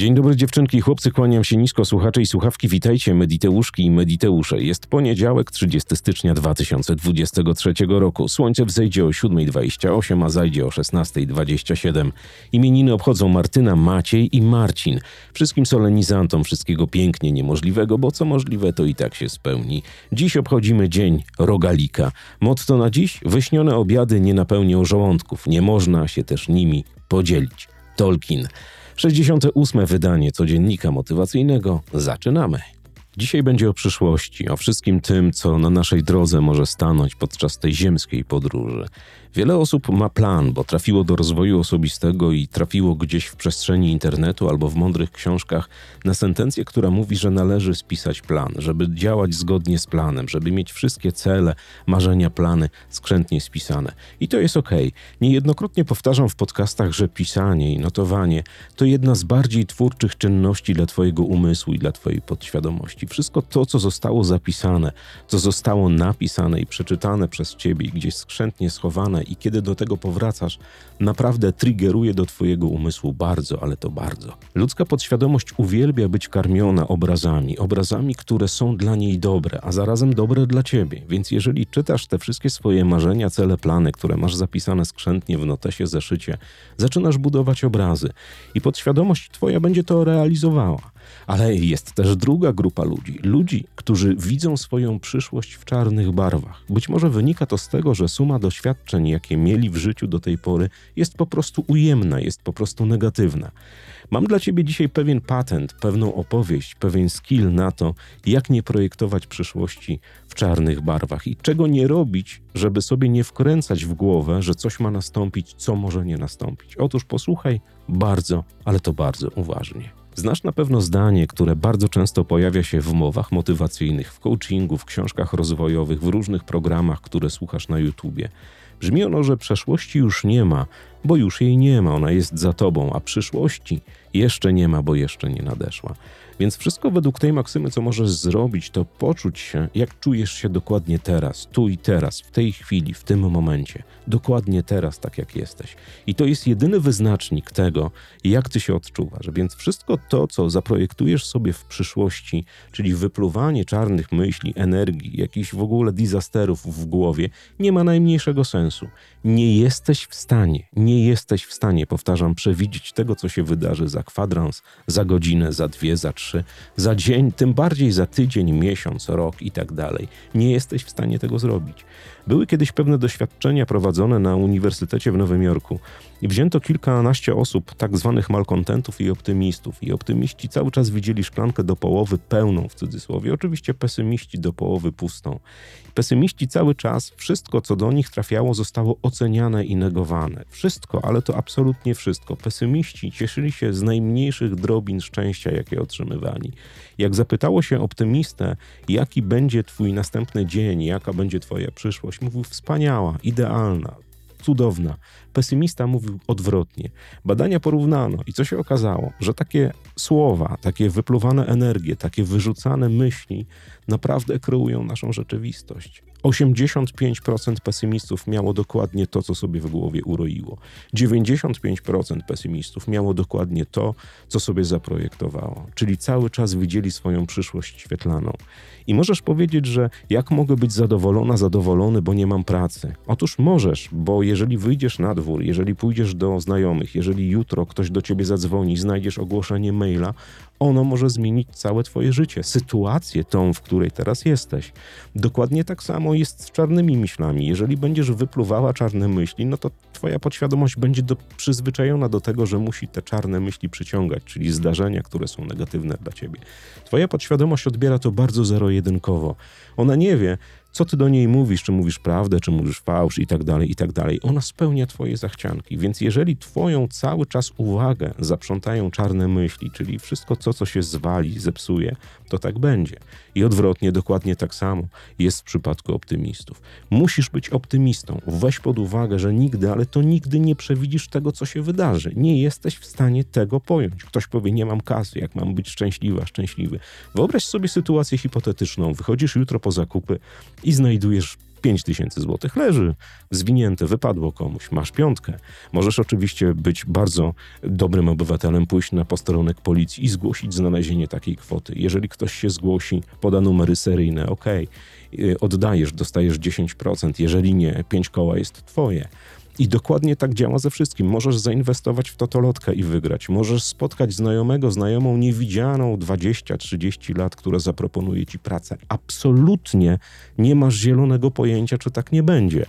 Dzień dobry dziewczynki i chłopcy, kłaniam się nisko, słuchacze i słuchawki, witajcie Mediteuszki i Mediteusze. Jest poniedziałek, 30 stycznia 2023 roku. Słońce wzejdzie o 7.28, a zajdzie o 16.27. Imieniny obchodzą Martyna, Maciej i Marcin. Wszystkim solenizantom wszystkiego pięknie niemożliwego, bo co możliwe to i tak się spełni. Dziś obchodzimy Dzień Rogalika. Motto na dziś? Wyśnione obiady nie napełnią żołądków, nie można się też nimi podzielić. Tolkien. 68. wydanie codziennika motywacyjnego. Zaczynamy. Dzisiaj będzie o przyszłości, o wszystkim tym, co na naszej drodze może stanąć podczas tej ziemskiej podróży. Wiele osób ma plan, bo trafiło do rozwoju osobistego i trafiło gdzieś w przestrzeni internetu albo w mądrych książkach na sentencję, która mówi, że należy spisać plan, żeby działać zgodnie z planem, żeby mieć wszystkie cele, marzenia, plany skrzętnie spisane. I to jest ok. Niejednokrotnie powtarzam w podcastach, że pisanie i notowanie to jedna z bardziej twórczych czynności dla Twojego umysłu i dla Twojej podświadomości. Wszystko to, co zostało zapisane, co zostało napisane i przeczytane przez Ciebie i gdzieś skrzętnie schowane, i kiedy do tego powracasz, naprawdę triggeruje do Twojego umysłu bardzo, ale to bardzo. Ludzka podświadomość uwielbia być karmiona obrazami, obrazami, które są dla niej dobre, a zarazem dobre dla Ciebie. Więc jeżeli czytasz te wszystkie swoje marzenia, cele, plany, które masz zapisane skrzętnie w notesie, zeszycie, zaczynasz budować obrazy i podświadomość Twoja będzie to realizowała. Ale jest też druga grupa ludzi. Ludzi, którzy widzą swoją przyszłość w czarnych barwach. Być może wynika to z tego, że suma doświadczeń, jakie mieli w życiu do tej pory, jest po prostu ujemna, jest po prostu negatywna. Mam dla Ciebie dzisiaj pewien patent, pewną opowieść, pewien skill na to, jak nie projektować przyszłości w czarnych barwach i czego nie robić, żeby sobie nie wkręcać w głowę, że coś ma nastąpić, co może nie nastąpić. Otóż posłuchaj bardzo, ale to bardzo uważnie. Znasz na pewno zdanie, które bardzo często pojawia się w mowach motywacyjnych, w coachingu, w książkach rozwojowych, w różnych programach, które słuchasz na YouTubie. Brzmi ono, że przeszłości już nie ma, bo już jej nie ma, ona jest za tobą, a przyszłości jeszcze nie ma, bo jeszcze nie nadeszła. Więc wszystko według tej maksymy, co możesz zrobić, to poczuć się, jak czujesz się dokładnie teraz, tu i teraz, w tej chwili, w tym momencie. Dokładnie teraz, tak jak jesteś. I to jest jedyny wyznacznik tego, jak ty się odczuwasz. Więc wszystko to, co zaprojektujesz sobie w przyszłości, czyli wypluwanie czarnych myśli, energii, jakichś w ogóle disasterów w głowie, nie ma najmniejszego sensu. Nie jesteś w stanie, nie jesteś w stanie, powtarzam, przewidzieć tego, co się wydarzy za kwadrans, za godzinę, za dwie, za trzy za dzień, tym bardziej za tydzień, miesiąc, rok i tak dalej. Nie jesteś w stanie tego zrobić. Były kiedyś pewne doświadczenia prowadzone na Uniwersytecie w Nowym Jorku i wzięto kilkanaście osób, tak zwanych malkontentów i optymistów. I optymiści cały czas widzieli szklankę do połowy pełną, w cudzysłowie, oczywiście pesymiści do połowy pustą. Pesymiści cały czas, wszystko co do nich trafiało, zostało oceniane i negowane. Wszystko, ale to absolutnie wszystko. Pesymiści cieszyli się z najmniejszych drobin szczęścia, jakie otrzymywali. Jak zapytało się optymistę, jaki będzie Twój następny dzień, jaka będzie Twoja przyszłość, mówił wspaniała, idealna, cudowna. Pesymista mówił odwrotnie. Badania porównano i co się okazało, że takie słowa, takie wypluwane energie, takie wyrzucane myśli naprawdę kreują naszą rzeczywistość. 85% pesymistów miało dokładnie to, co sobie w głowie uroiło. 95% pesymistów miało dokładnie to, co sobie zaprojektowało, czyli cały czas widzieli swoją przyszłość świetlaną. I możesz powiedzieć, że jak mogę być zadowolona, zadowolony, bo nie mam pracy? Otóż możesz, bo jeżeli wyjdziesz na dwór, jeżeli pójdziesz do znajomych, jeżeli jutro ktoś do ciebie zadzwoni, znajdziesz ogłoszenie maila, ono może zmienić całe twoje życie, sytuację tą, w której teraz jesteś. Dokładnie tak samo jest z czarnymi myślami. Jeżeli będziesz wypluwała czarne myśli, no to twoja podświadomość będzie do, przyzwyczajona do tego, że musi te czarne myśli przyciągać, czyli zdarzenia, które są negatywne dla ciebie. Twoja podświadomość odbiera to bardzo zero-jedynkowo. Ona nie wie, co ty do niej mówisz, czy mówisz prawdę, czy mówisz fałsz i tak dalej, i tak dalej. Ona spełnia twoje zachcianki, więc jeżeli twoją cały czas uwagę zaprzątają czarne myśli, czyli wszystko to, co się zwali, zepsuje, to tak będzie. I odwrotnie, dokładnie tak samo jest w przypadku optymistów. Musisz być optymistą. Weź pod uwagę, że nigdy, ale to nigdy nie przewidzisz tego, co się wydarzy. Nie jesteś w stanie tego pojąć. Ktoś powie, nie mam kasy, jak mam być szczęśliwa, szczęśliwy. Wyobraź sobie sytuację hipotetyczną. Wychodzisz jutro po zakupy, i znajdujesz 5000 zł leży, zwinięte, wypadło komuś, masz piątkę. Możesz oczywiście być bardzo dobrym obywatelem, pójść na posterunek policji i zgłosić znalezienie takiej kwoty. Jeżeli ktoś się zgłosi, poda numery seryjne, ok, oddajesz, dostajesz 10%, jeżeli nie, 5 koła jest twoje. I dokładnie tak działa ze wszystkim. Możesz zainwestować w totolotkę i wygrać. Możesz spotkać znajomego, znajomą niewidzianą 20-30 lat, która zaproponuje ci pracę. Absolutnie nie masz zielonego pojęcia, czy tak nie będzie.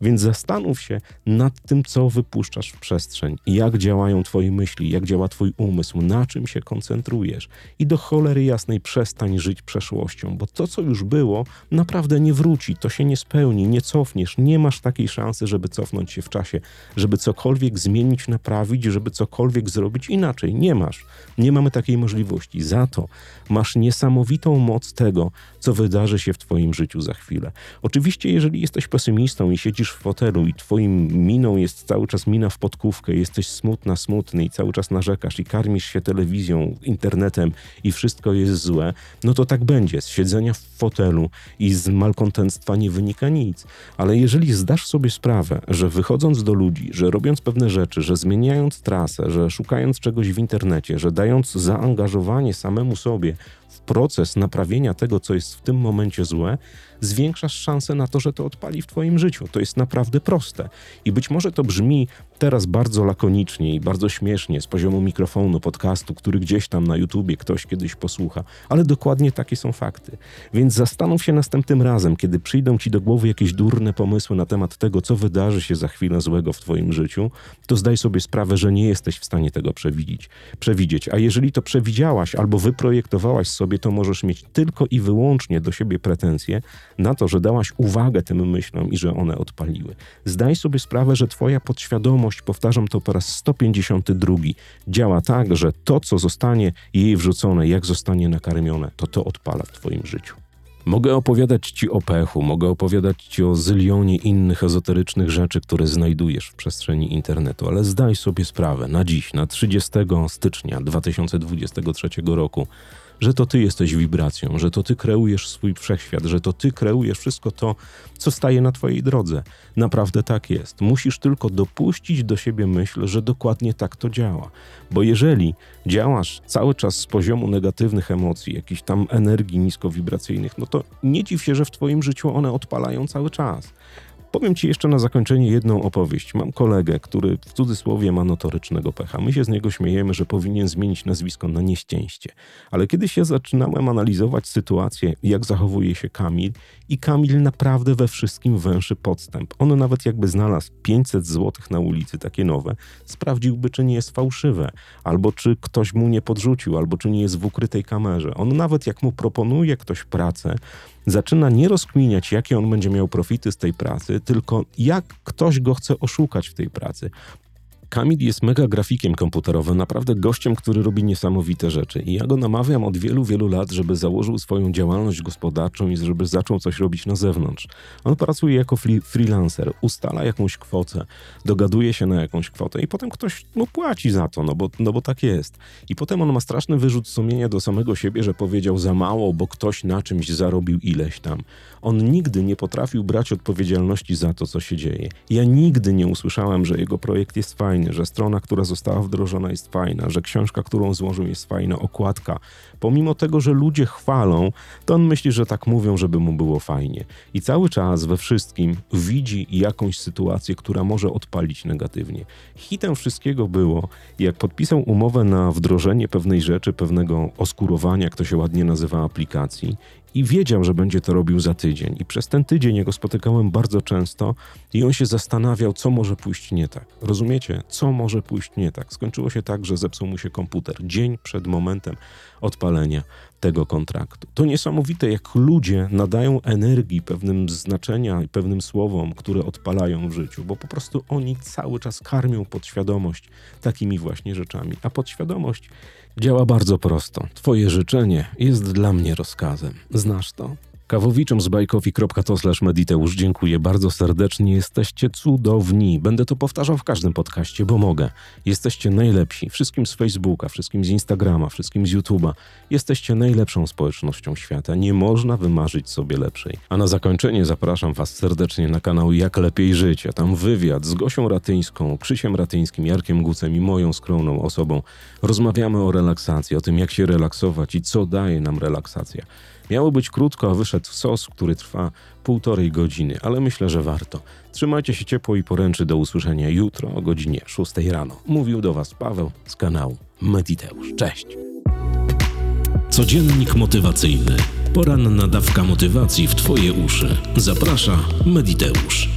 Więc zastanów się nad tym, co wypuszczasz w przestrzeń, jak działają Twoje myśli, jak działa Twój umysł, na czym się koncentrujesz. I do cholery jasnej przestań żyć przeszłością, bo to, co już było, naprawdę nie wróci, to się nie spełni, nie cofniesz, nie masz takiej szansy, żeby cofnąć się w czasie, żeby cokolwiek zmienić, naprawić, żeby cokolwiek zrobić inaczej. Nie masz. Nie mamy takiej możliwości. Za to masz niesamowitą moc tego, co wydarzy się w Twoim życiu za chwilę. Oczywiście, jeżeli jesteś pesymistą i siedzisz w fotelu i Twoim miną jest cały czas mina w podkówkę, jesteś smutna, smutny i cały czas narzekasz i karmisz się telewizją, internetem i wszystko jest złe, no to tak będzie. Z siedzenia w fotelu i z malkontentstwa nie wynika nic. Ale jeżeli zdasz sobie sprawę, że wychodząc do ludzi, że robiąc pewne rzeczy, że zmieniając trasę, że szukając czegoś w internecie, że dając zaangażowanie samemu sobie w proces naprawienia tego, co jest w tym momencie złe, zwiększasz szansę na to, że to odpali w Twoim życiu. To jest naprawdę proste. I być może to brzmi teraz bardzo lakonicznie i bardzo śmiesznie z poziomu mikrofonu, podcastu, który gdzieś tam na YouTubie ktoś kiedyś posłucha, ale dokładnie takie są fakty. Więc zastanów się następnym razem, kiedy przyjdą Ci do głowy jakieś durne pomysły na temat tego, co wydarzy się za chwilę złego w Twoim życiu, to zdaj sobie sprawę, że nie jesteś w stanie tego przewidzieć. przewidzieć. A jeżeli to przewidziałaś albo wyprojektowałaś sobie, to możesz mieć tylko i wyłącznie do siebie pretensje, na to, że dałaś uwagę tym myślom i że one odpaliły. Zdaj sobie sprawę, że Twoja podświadomość, powtarzam to po raz 152, działa tak, że to, co zostanie jej wrzucone, jak zostanie nakarmione, to to odpala w Twoim życiu. Mogę opowiadać Ci o pechu, mogę opowiadać Ci o zylionie innych ezoterycznych rzeczy, które znajdujesz w przestrzeni internetu, ale zdaj sobie sprawę na dziś, na 30 stycznia 2023 roku, że to ty jesteś wibracją, że to ty kreujesz swój wszechświat, że to ty kreujesz wszystko to, co staje na twojej drodze. Naprawdę tak jest. Musisz tylko dopuścić do siebie myśl, że dokładnie tak to działa. Bo jeżeli działasz cały czas z poziomu negatywnych emocji, jakichś tam energii niskowibracyjnych, no to nie dziw się, że w twoim życiu one odpalają cały czas. Powiem Ci jeszcze na zakończenie jedną opowieść. Mam kolegę, który w cudzysłowie ma notorycznego pecha. My się z niego śmiejemy, że powinien zmienić nazwisko na nieszczęście. Ale kiedyś ja zaczynałem analizować sytuację, jak zachowuje się Kamil i Kamil naprawdę we wszystkim węszy podstęp. On nawet jakby znalazł 500 zł na ulicy, takie nowe, sprawdziłby, czy nie jest fałszywe, albo czy ktoś mu nie podrzucił, albo czy nie jest w ukrytej kamerze. On nawet jak mu proponuje ktoś pracę, zaczyna nie rozkminiać, jakie on będzie miał profity z tej pracy, tylko jak ktoś go chce oszukać w tej pracy. Kamil jest mega grafikiem komputerowym, naprawdę gościem, który robi niesamowite rzeczy. I ja go namawiam od wielu, wielu lat, żeby założył swoją działalność gospodarczą i żeby zaczął coś robić na zewnątrz. On pracuje jako freelancer, ustala jakąś kwotę, dogaduje się na jakąś kwotę i potem ktoś mu płaci za to, no bo, no bo tak jest. I potem on ma straszny wyrzut sumienia do samego siebie, że powiedział za mało, bo ktoś na czymś zarobił ileś tam. On nigdy nie potrafił brać odpowiedzialności za to, co się dzieje. Ja nigdy nie usłyszałem, że jego projekt jest fajny, że strona, która została wdrożona jest fajna, że książka, którą złożył jest fajna, okładka. Pomimo tego, że ludzie chwalą, to on myśli, że tak mówią, żeby mu było fajnie. I cały czas we wszystkim widzi jakąś sytuację, która może odpalić negatywnie. Hitem wszystkiego było, jak podpisał umowę na wdrożenie pewnej rzeczy, pewnego oskurowania, jak to się ładnie nazywa, aplikacji i wiedział, że będzie to robił za tydzień. I przez ten tydzień jego spotykałem bardzo często i on się zastanawiał, co może pójść nie tak. Rozumiecie? Co może pójść nie tak? Skończyło się tak, że zepsuł mu się komputer dzień przed momentem odpalenia tego kontraktu. To niesamowite, jak ludzie nadają energii pewnym znaczenia i pewnym słowom, które odpalają w życiu, bo po prostu oni cały czas karmią podświadomość takimi właśnie rzeczami. A podświadomość działa bardzo prosto. Twoje życzenie jest dla mnie rozkazem. Znasz to? Kawowiczom z bajkofi.to mediteusz dziękuję bardzo serdecznie. Jesteście cudowni. Będę to powtarzał w każdym podcaście, bo mogę. Jesteście najlepsi. Wszystkim z Facebooka, wszystkim z Instagrama, wszystkim z YouTube'a. Jesteście najlepszą społecznością świata. Nie można wymarzyć sobie lepszej. A na zakończenie zapraszam Was serdecznie na kanał Jak Lepiej Żyć. A tam wywiad z Gosią Ratyńską, Krzysiem Ratyńskim, Jarkiem Gucem i moją skromną osobą. Rozmawiamy o relaksacji, o tym jak się relaksować i co daje nam relaksacja. Miało być krótko, a wyszedł sos, który trwa półtorej godziny, ale myślę, że warto. Trzymajcie się ciepło i poręczy do usłyszenia jutro o godzinie 6 rano. Mówił do Was Paweł z kanału Mediteusz. Cześć! Codziennik motywacyjny. Poranna dawka motywacji w Twoje uszy. Zaprasza Mediteusz.